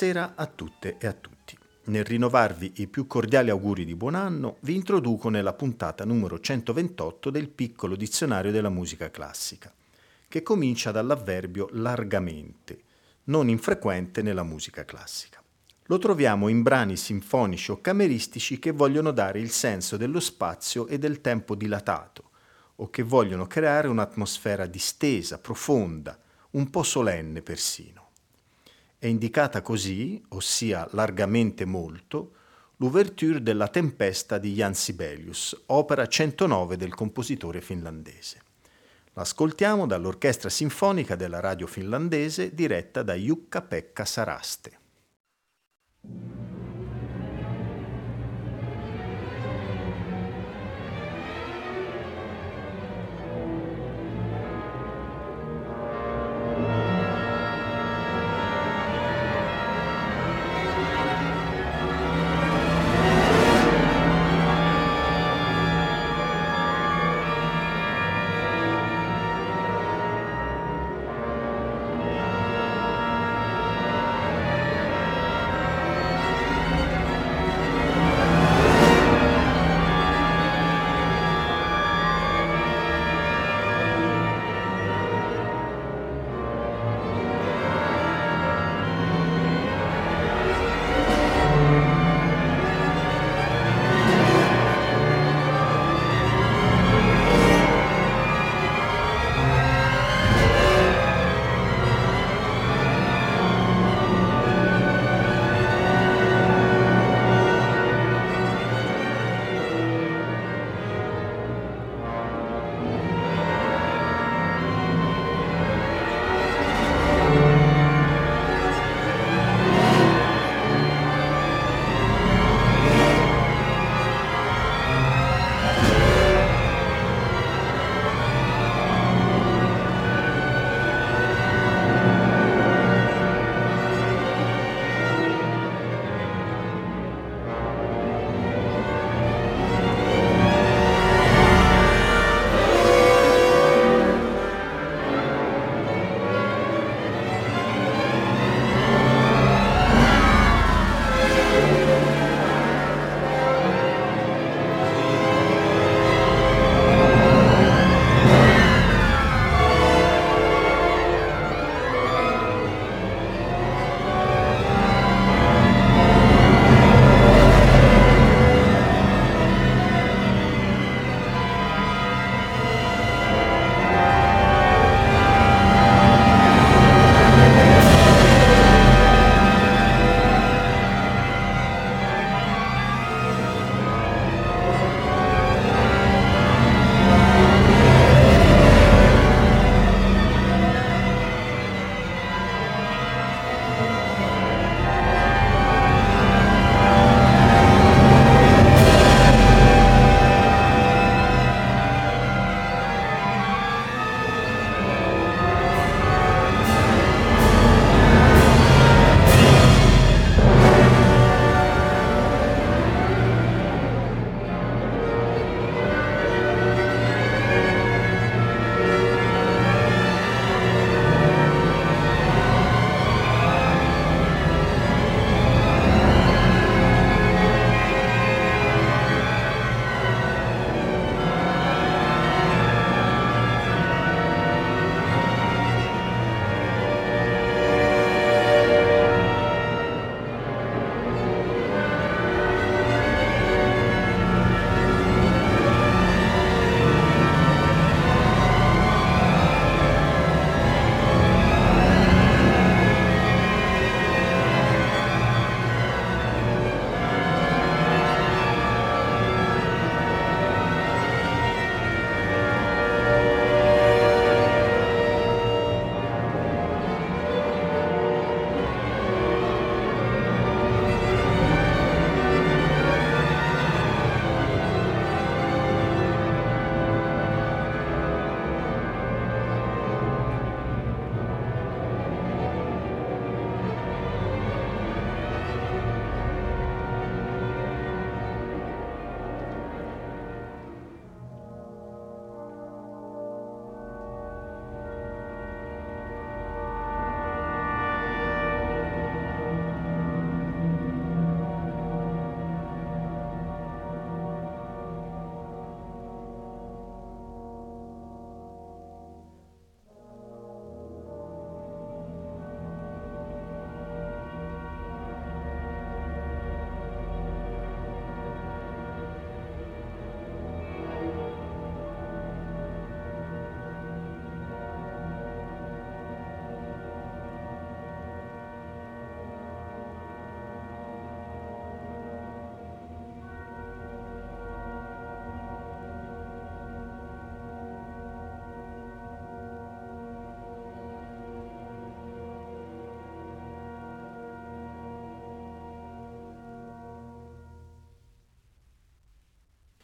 Buonasera a tutte e a tutti. Nel rinnovarvi i più cordiali auguri di buon anno, vi introduco nella puntata numero 128 del piccolo dizionario della musica classica, che comincia dall'avverbio largamente, non infrequente nella musica classica. Lo troviamo in brani sinfonici o cameristici che vogliono dare il senso dello spazio e del tempo dilatato, o che vogliono creare un'atmosfera distesa, profonda, un po' solenne persino. È indicata così, ossia largamente molto, l'ouverture della Tempesta di Jan Sibelius, opera 109 del compositore finlandese. L'ascoltiamo dall'Orchestra Sinfonica della Radio finlandese diretta da Jukka-Pekka Saraste.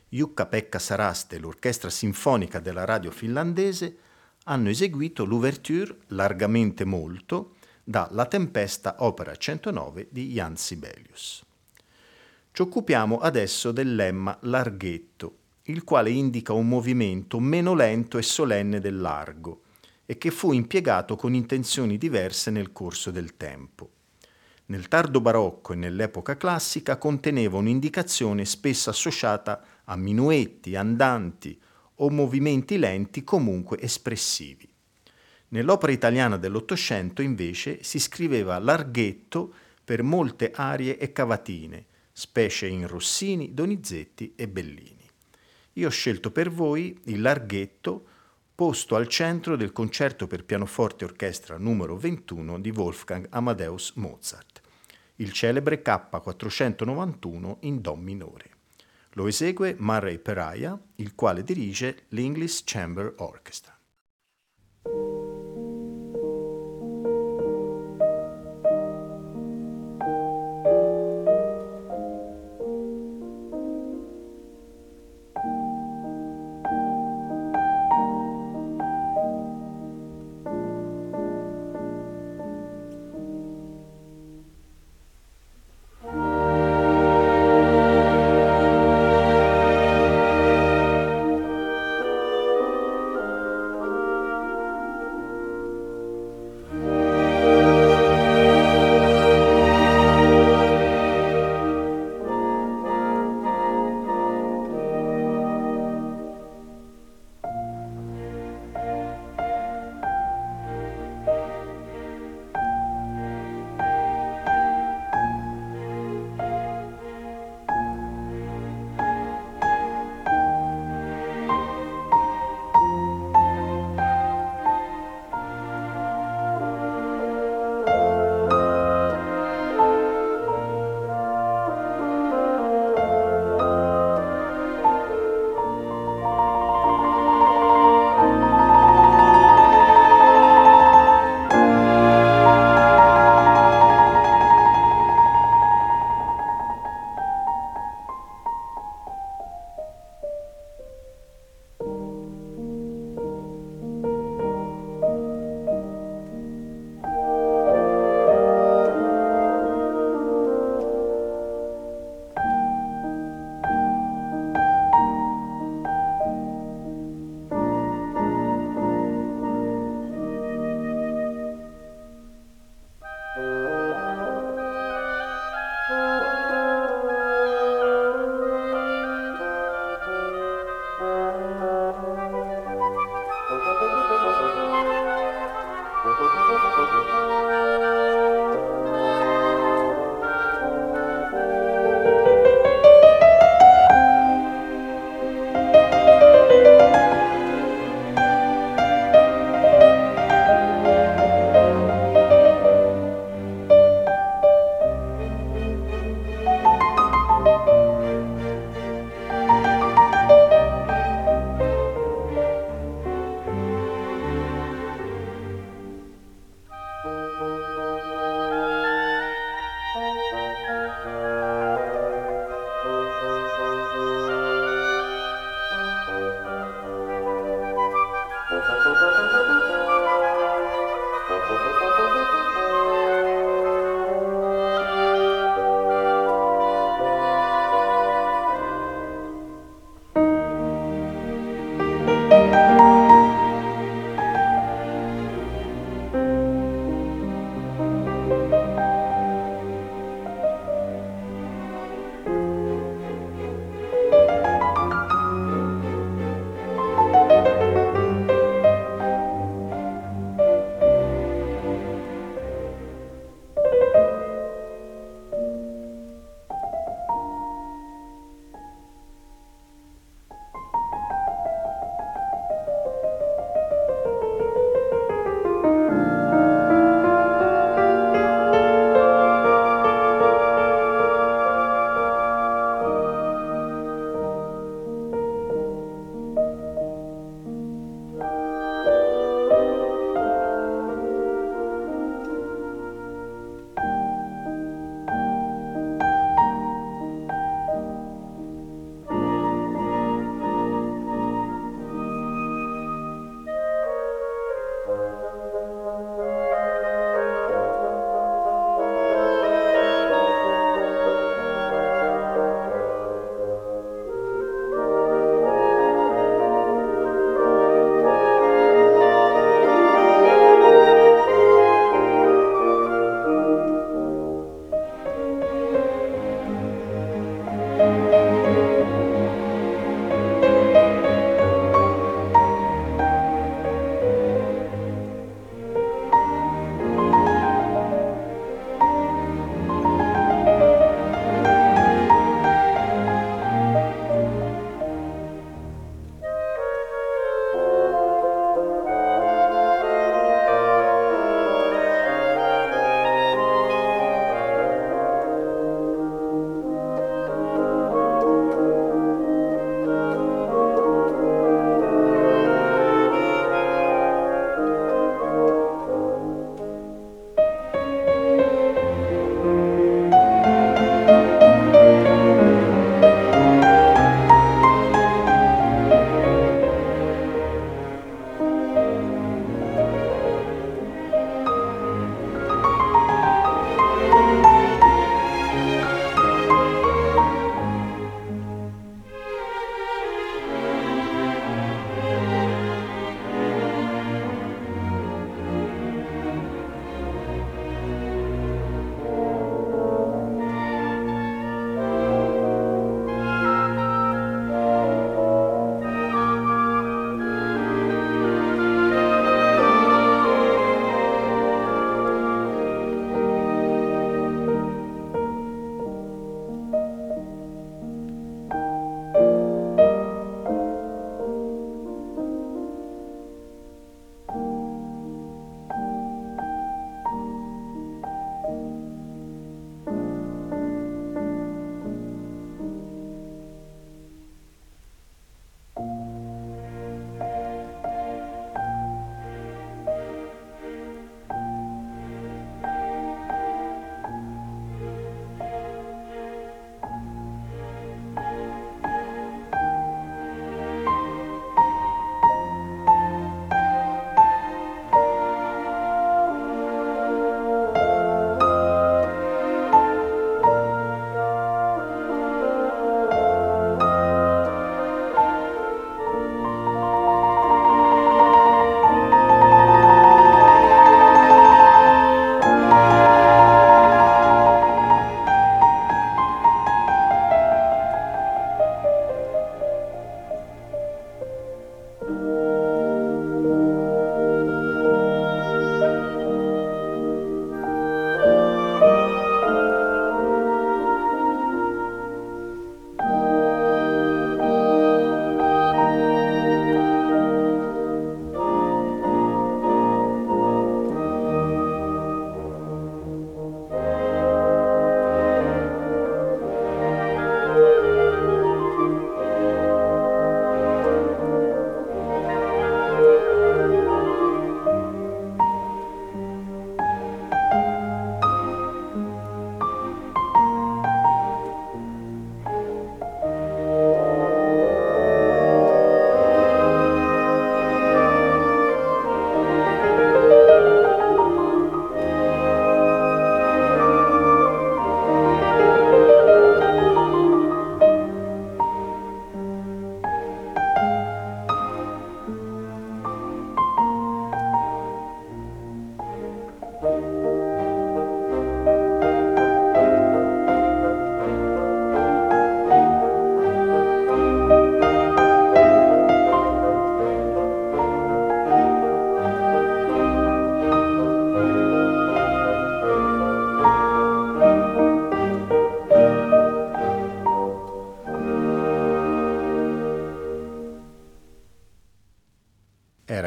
Jukka-Pekka Saraste e l'Orchestra Sinfonica della radio finlandese hanno eseguito l'ouverture Largamente molto da La Tempesta opera 109 di Jan Sibelius. Ci occupiamo adesso del lemma larghetto, il quale indica un movimento meno lento e solenne del largo e che fu impiegato con intenzioni diverse nel corso del tempo. Nel tardo barocco e nell'epoca classica conteneva un'indicazione spesso associata a minuetti, andanti o movimenti lenti comunque espressivi. Nell'opera italiana dell'Ottocento invece si scriveva larghetto per molte arie e cavatine, specie in Rossini, Donizetti e Bellini. Io ho scelto per voi il larghetto posto al centro del concerto per pianoforte e orchestra numero 21 di Wolfgang Amadeus Mozart, il celebre K491 in Do minore. Lo esegue Murray Peraya, il quale dirige l'English Chamber Orchestra.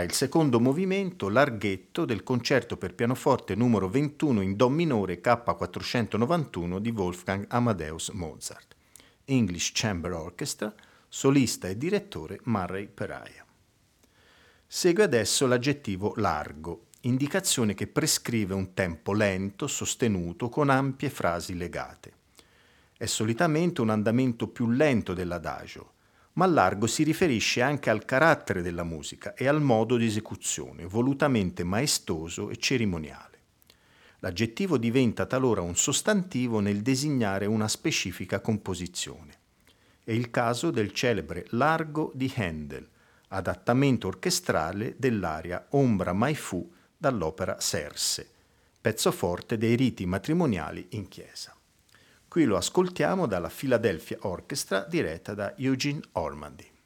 Il secondo movimento larghetto del concerto per pianoforte numero 21 in Do minore K491 di Wolfgang Amadeus Mozart. English Chamber Orchestra, solista e direttore Murray Peraia. Segue adesso l'aggettivo largo, indicazione che prescrive un tempo lento, sostenuto, con ampie frasi legate. È solitamente un andamento più lento dell'adagio, ma largo si riferisce anche al carattere della musica e al modo di esecuzione, volutamente maestoso e cerimoniale. L'aggettivo diventa talora un sostantivo nel designare una specifica composizione. È il caso del celebre Largo di Handel, adattamento orchestrale dell'aria Ombra mai fu dall'opera Serse, pezzo forte dei riti matrimoniali in chiesa. Qui lo ascoltiamo dalla Philadelphia Orchestra diretta da Eugene Ormandy.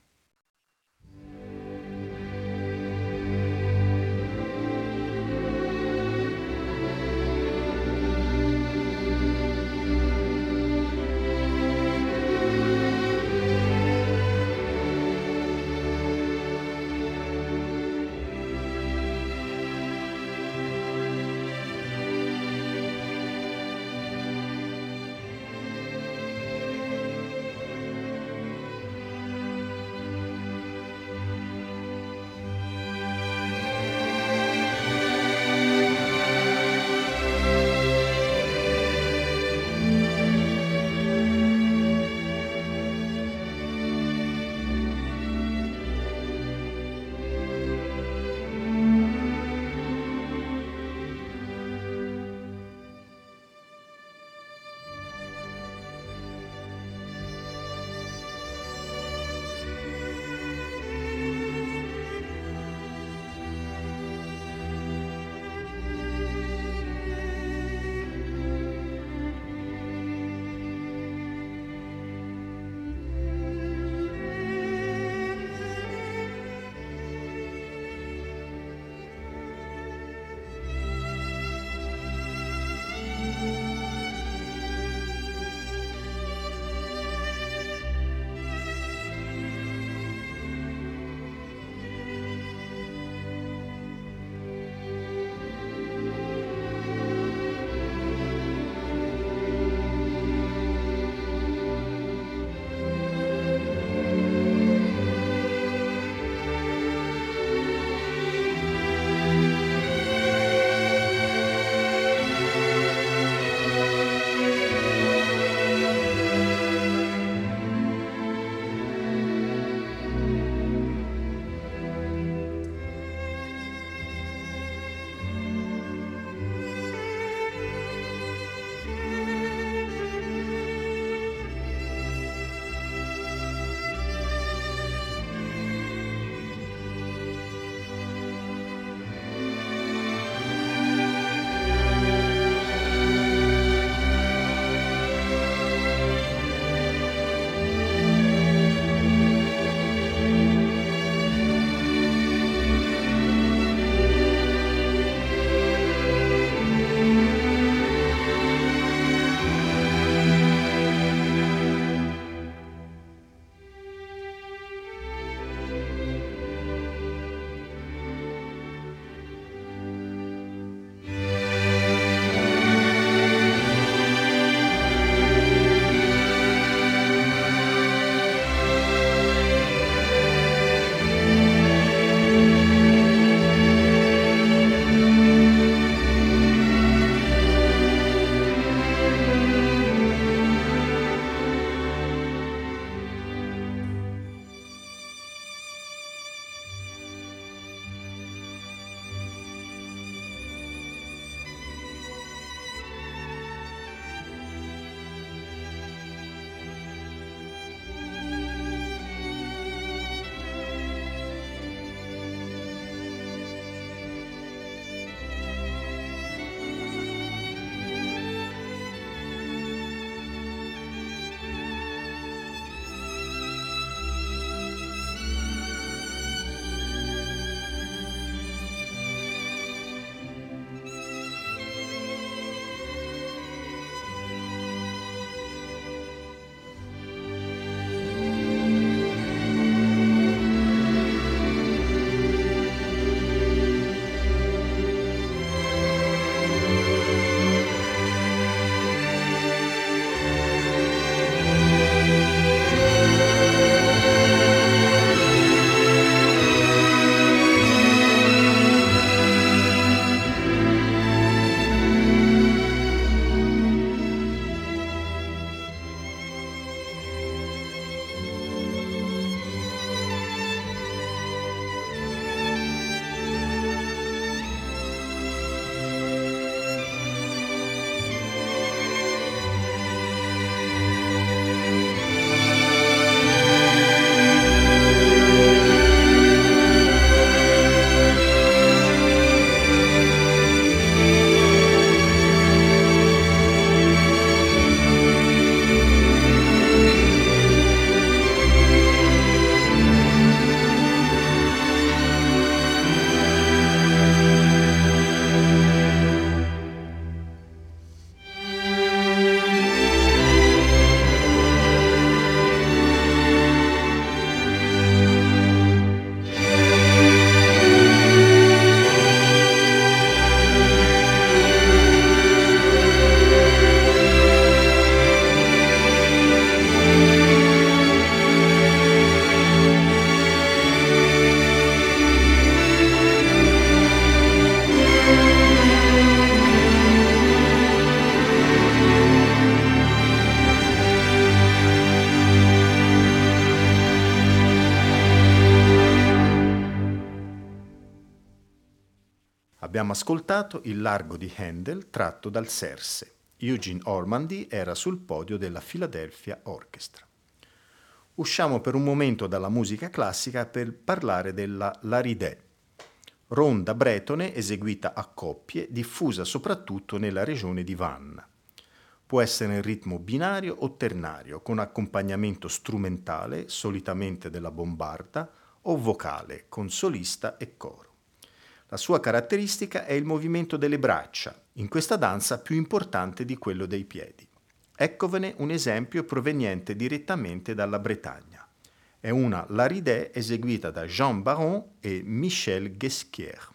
Ascoltato il largo di Handel tratto dal Serse. Eugene Ormandy era sul podio della Philadelphia Orchestra. Usciamo per un momento dalla musica classica per parlare della Laridè, ronda bretone eseguita a coppie, diffusa soprattutto nella regione di Vannes. Può essere in ritmo binario o ternario, con accompagnamento strumentale, solitamente della bombarda, o vocale, con solista e coro. La sua caratteristica è il movimento delle braccia, in questa danza più importante di quello dei piedi. Eccovene un esempio proveniente direttamente dalla Bretagna. È una Laridè eseguita da Jean Baron e Michel Guesquière.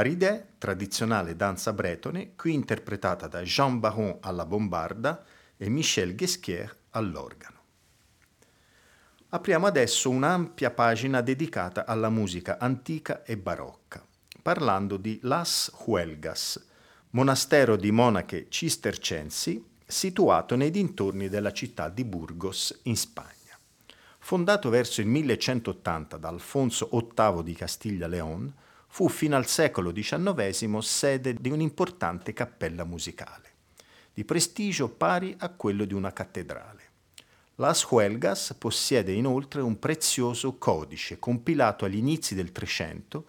La ridè, tradizionale danza bretone, qui interpretata da Jean Baron alla bombarda e Michel Guesquière all'organo. Apriamo adesso un'ampia pagina dedicata alla musica antica e barocca, parlando di Las Huelgas, monastero di monache cistercensi situato nei dintorni della città di Burgos in Spagna. Fondato verso il 1180 da Alfonso VIII di Castiglia-León, fu fino al secolo XIX sede di un'importante cappella musicale, di prestigio pari a quello di una cattedrale. Las Huelgas possiede inoltre un prezioso codice compilato agli inizi del Trecento,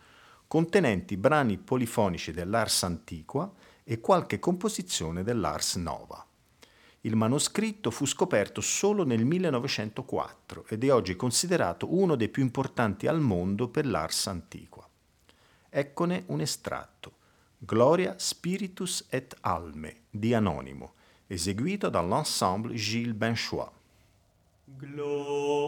contenenti brani polifonici dell'Ars Antiqua e qualche composizione dell'Ars Nova. Il manoscritto fu scoperto solo nel 1904 ed è oggi considerato uno dei più importanti al mondo per l'Ars Antiqua. Eccone un estratto. Gloria Spiritus et Alme di Anonimo, eseguito dall'ensemble Gilles Benchois. Gloria.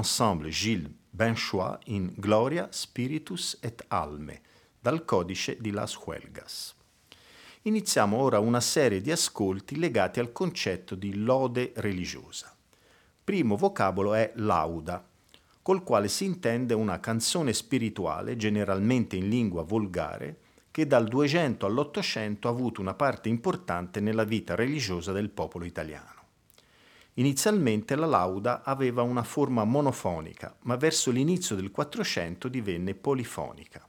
L'ensemble Gilles Benchois in Gloria, Spiritus et Alme, dal codice di Las Huelgas. Iniziamo ora una serie di ascolti legati al concetto di lode religiosa. Primo vocabolo è lauda, col quale si intende una canzone spirituale, generalmente in lingua volgare, che dal 200 all'800 ha avuto una parte importante nella vita religiosa del popolo italiano. Inizialmente la lauda aveva una forma monofonica, ma verso l'inizio del Quattrocento divenne polifonica.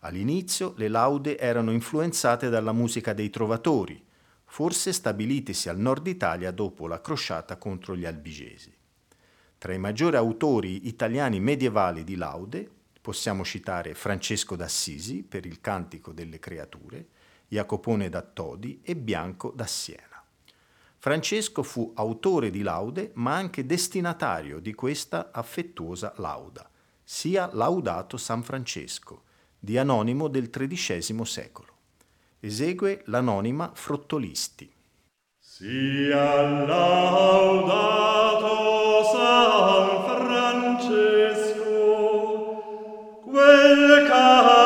All'inizio le laude erano influenzate dalla musica dei trovatori, forse stabilitisi al nord Italia dopo la crociata contro gli albigesi. Tra i maggiori autori italiani medievali di laude possiamo citare Francesco d'Assisi per il Cantico delle Creature, Jacopone da Todi e Bianco da Siena. Francesco fu autore di laude, ma anche destinatario di questa affettuosa lauda, sia laudato San Francesco, di anonimo del XIII secolo. Esegue l'anonima Frottolisti. Sia laudato San Francesco, quel che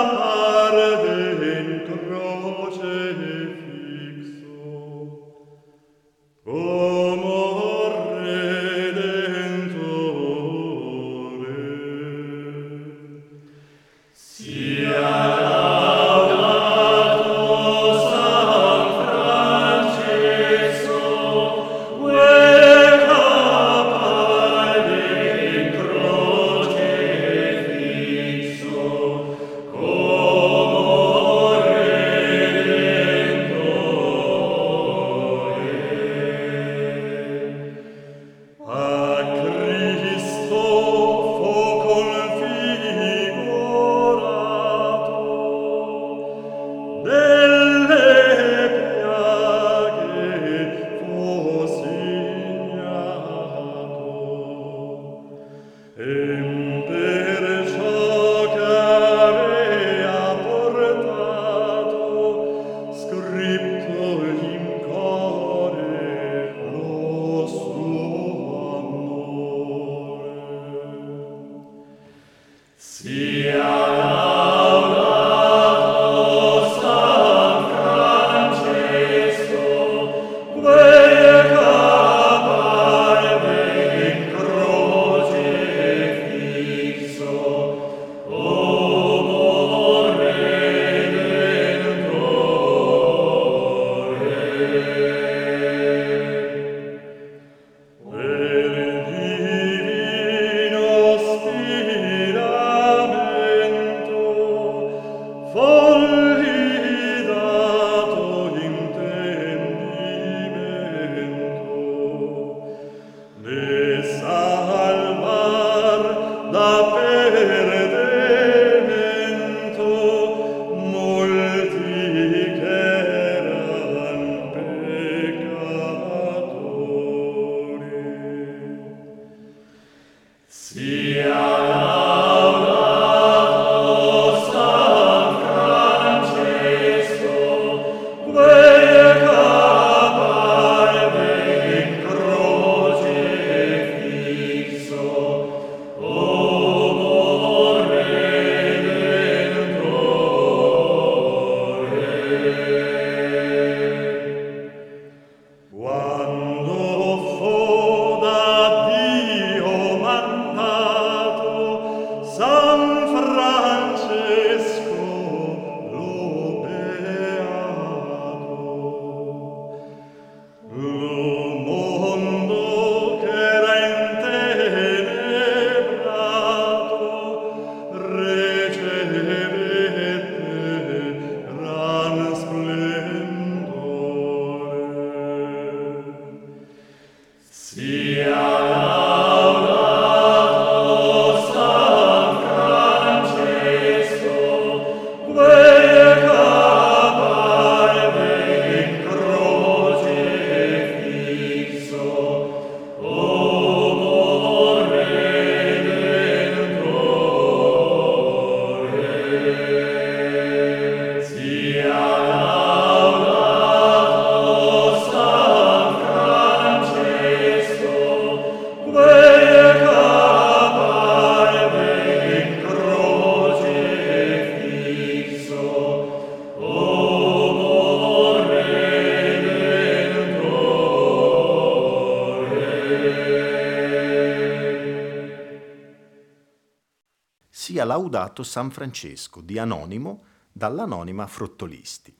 laudato San Francesco di Anonimo dall'anonima Frottolisti.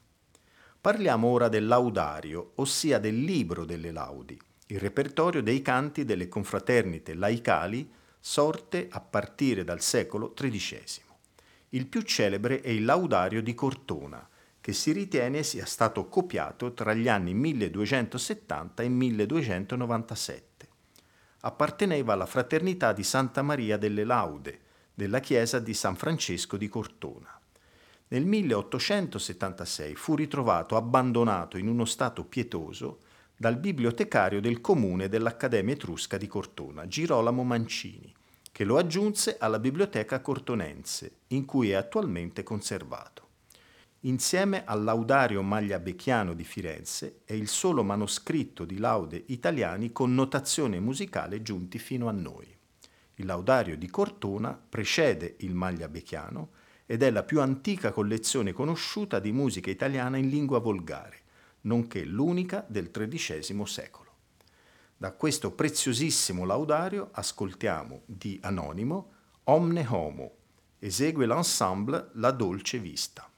Parliamo ora del laudario, ossia del libro delle laudi, il repertorio dei canti delle confraternite laicali sorte a partire dal secolo XIII. Il più celebre è il laudario di Cortona, che si ritiene sia stato copiato tra gli anni 1270 e 1297. Apparteneva alla fraternità di Santa Maria delle Laude, della chiesa di San Francesco di Cortona. Nel 1876 fu ritrovato abbandonato in uno stato pietoso dal bibliotecario del comune dell'Accademia Etrusca di Cortona, Girolamo Mancini, che lo aggiunse alla biblioteca cortonense, in cui è attualmente conservato. Insieme al Laudario Magliabecchiano di Firenze è il solo manoscritto di laude italiani con notazione musicale giunti fino a noi. Il laudario di Cortona precede il Magliabechiano ed è la più antica collezione conosciuta di musica italiana in lingua volgare, nonché l'unica del XIII secolo. Da questo preziosissimo laudario ascoltiamo di Anonimo Omne Homo, esegue l'ensemble La Dolce Vista.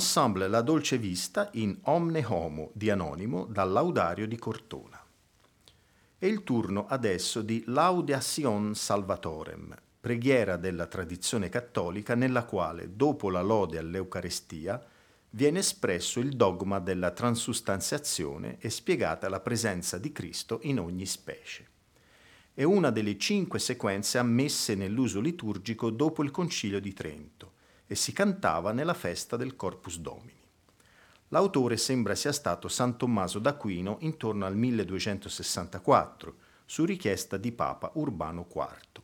L'ensemble La Dolce Vista in Omne Homo di Anonimo dal Laudario di Cortona. È il turno adesso di Laudeation Salvatorem, preghiera della tradizione cattolica nella quale, dopo la lode all'Eucarestia, viene espresso il dogma della transustanziazione e spiegata la presenza di Cristo in ogni specie. È una delle cinque sequenze ammesse nell'uso liturgico dopo il Concilio di Trento e si cantava nella festa del Corpus Domini. L'autore sembra sia stato San Tommaso d'Aquino intorno al 1264, su richiesta di Papa Urbano IV.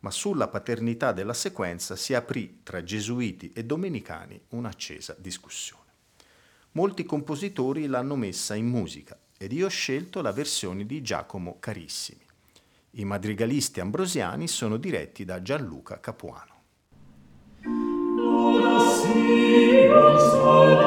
Ma sulla paternità della sequenza si aprì tra gesuiti e domenicani un'accesa discussione. Molti compositori l'hanno messa in musica ed io ho scelto la versione di Giacomo Carissimi. I madrigalisti ambrosiani sono diretti da Gianluca Capuano. Lauda si, Lauda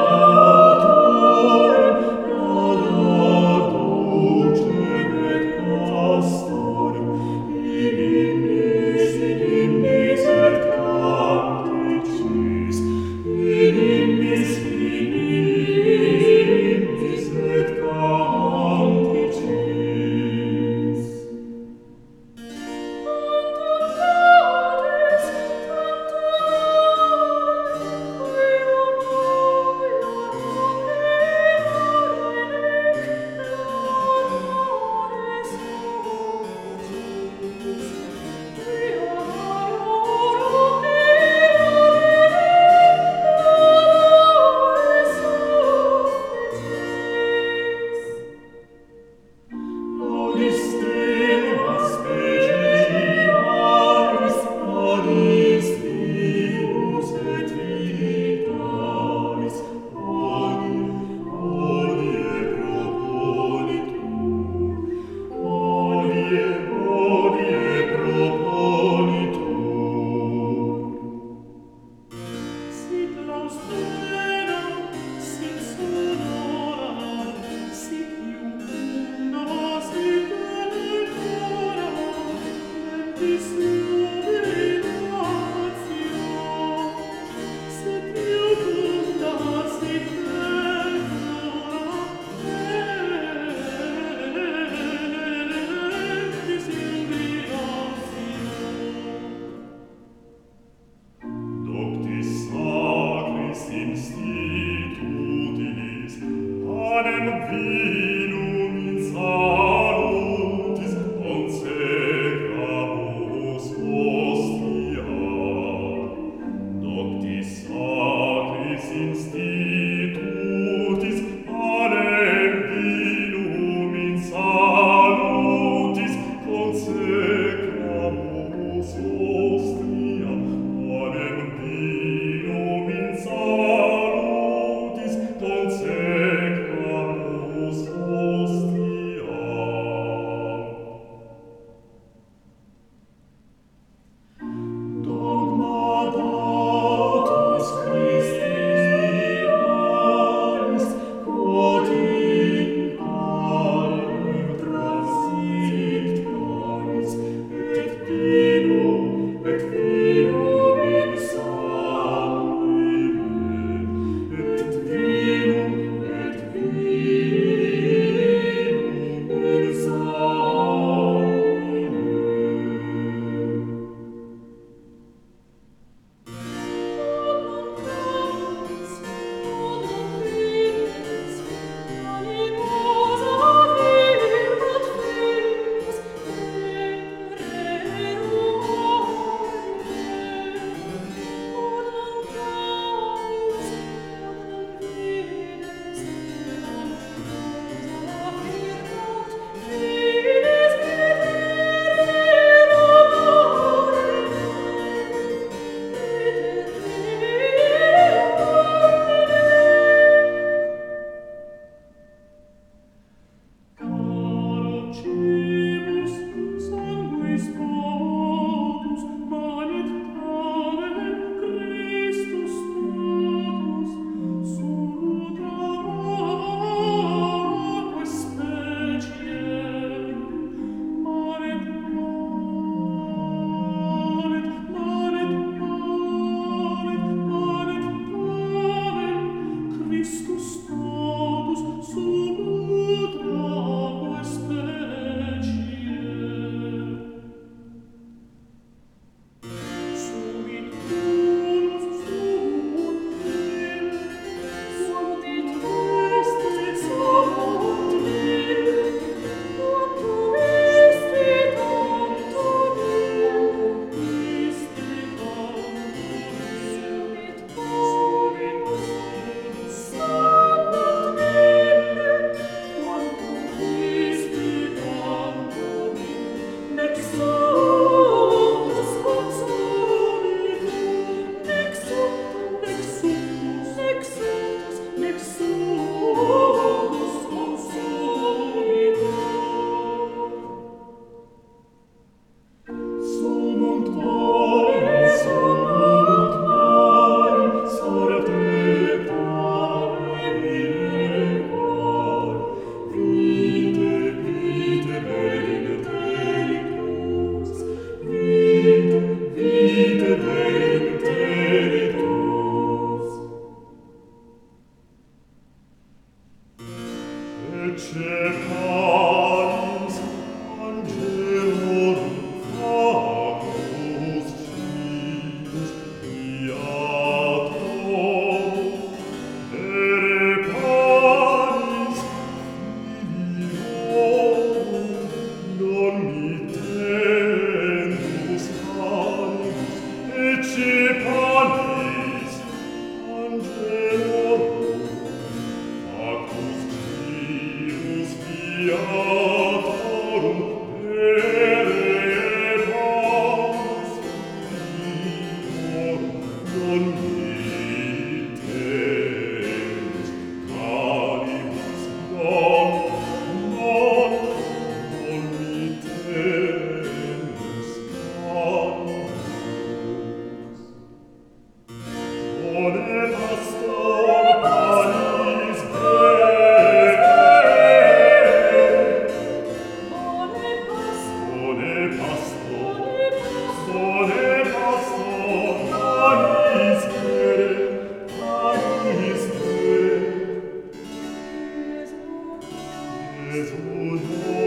Jesu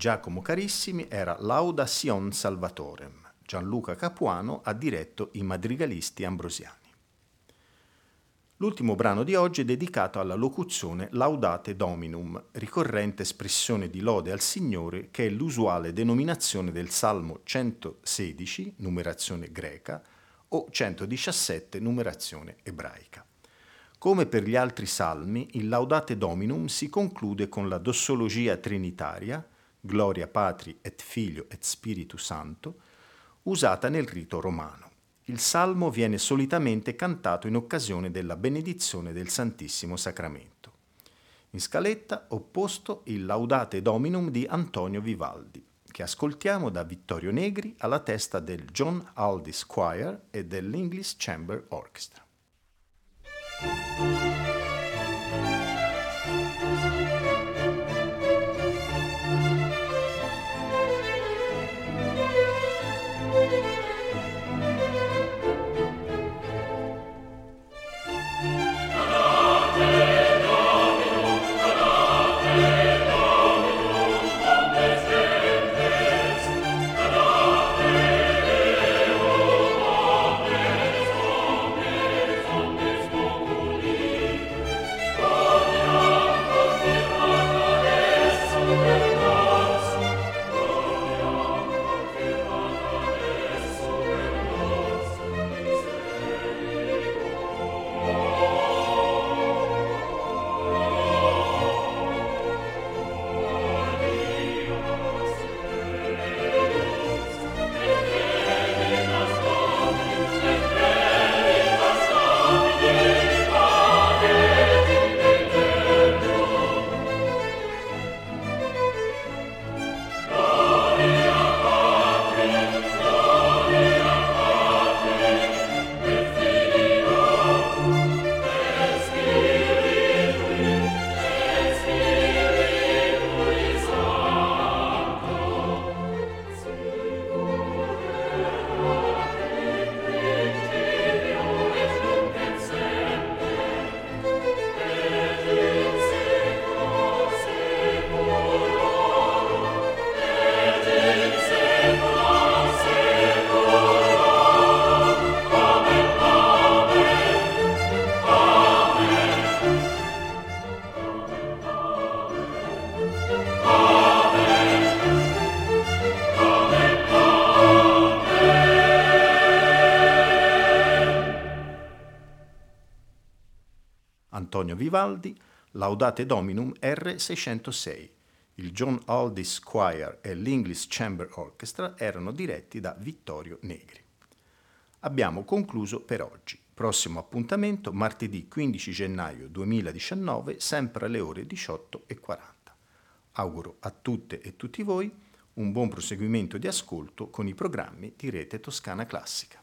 Giacomo Carissimi era Lauda Sion Salvatorem. Gianluca Capuano ha diretto i madrigalisti ambrosiani. L'ultimo brano di oggi è dedicato alla locuzione Laudate Dominum, ricorrente espressione di lode al Signore che è l'usuale denominazione del Salmo 116, numerazione greca, o 117, numerazione ebraica. Come per gli altri salmi, il Laudate Dominum si conclude con la dossologia trinitaria, Gloria Patri et Figlio et Spiritu Santo, usata nel rito romano. Il salmo viene solitamente cantato in occasione della benedizione del Santissimo Sacramento. In scaletta opposto il Laudate Dominum di Antonio Vivaldi, che ascoltiamo da Vittorio Negri alla testa del John Aldis Choir e dell'English Chamber Orchestra. Antonio Vivaldi, Laudate Dominum R606. Il John Aldis Choir e l'English Chamber Orchestra erano diretti da Vittorio Negri. Abbiamo concluso per oggi. Prossimo appuntamento martedì 15 gennaio 2019, sempre alle ore 18.40. Auguro a tutte e tutti voi un buon proseguimento di ascolto con i programmi di Rete Toscana Classica.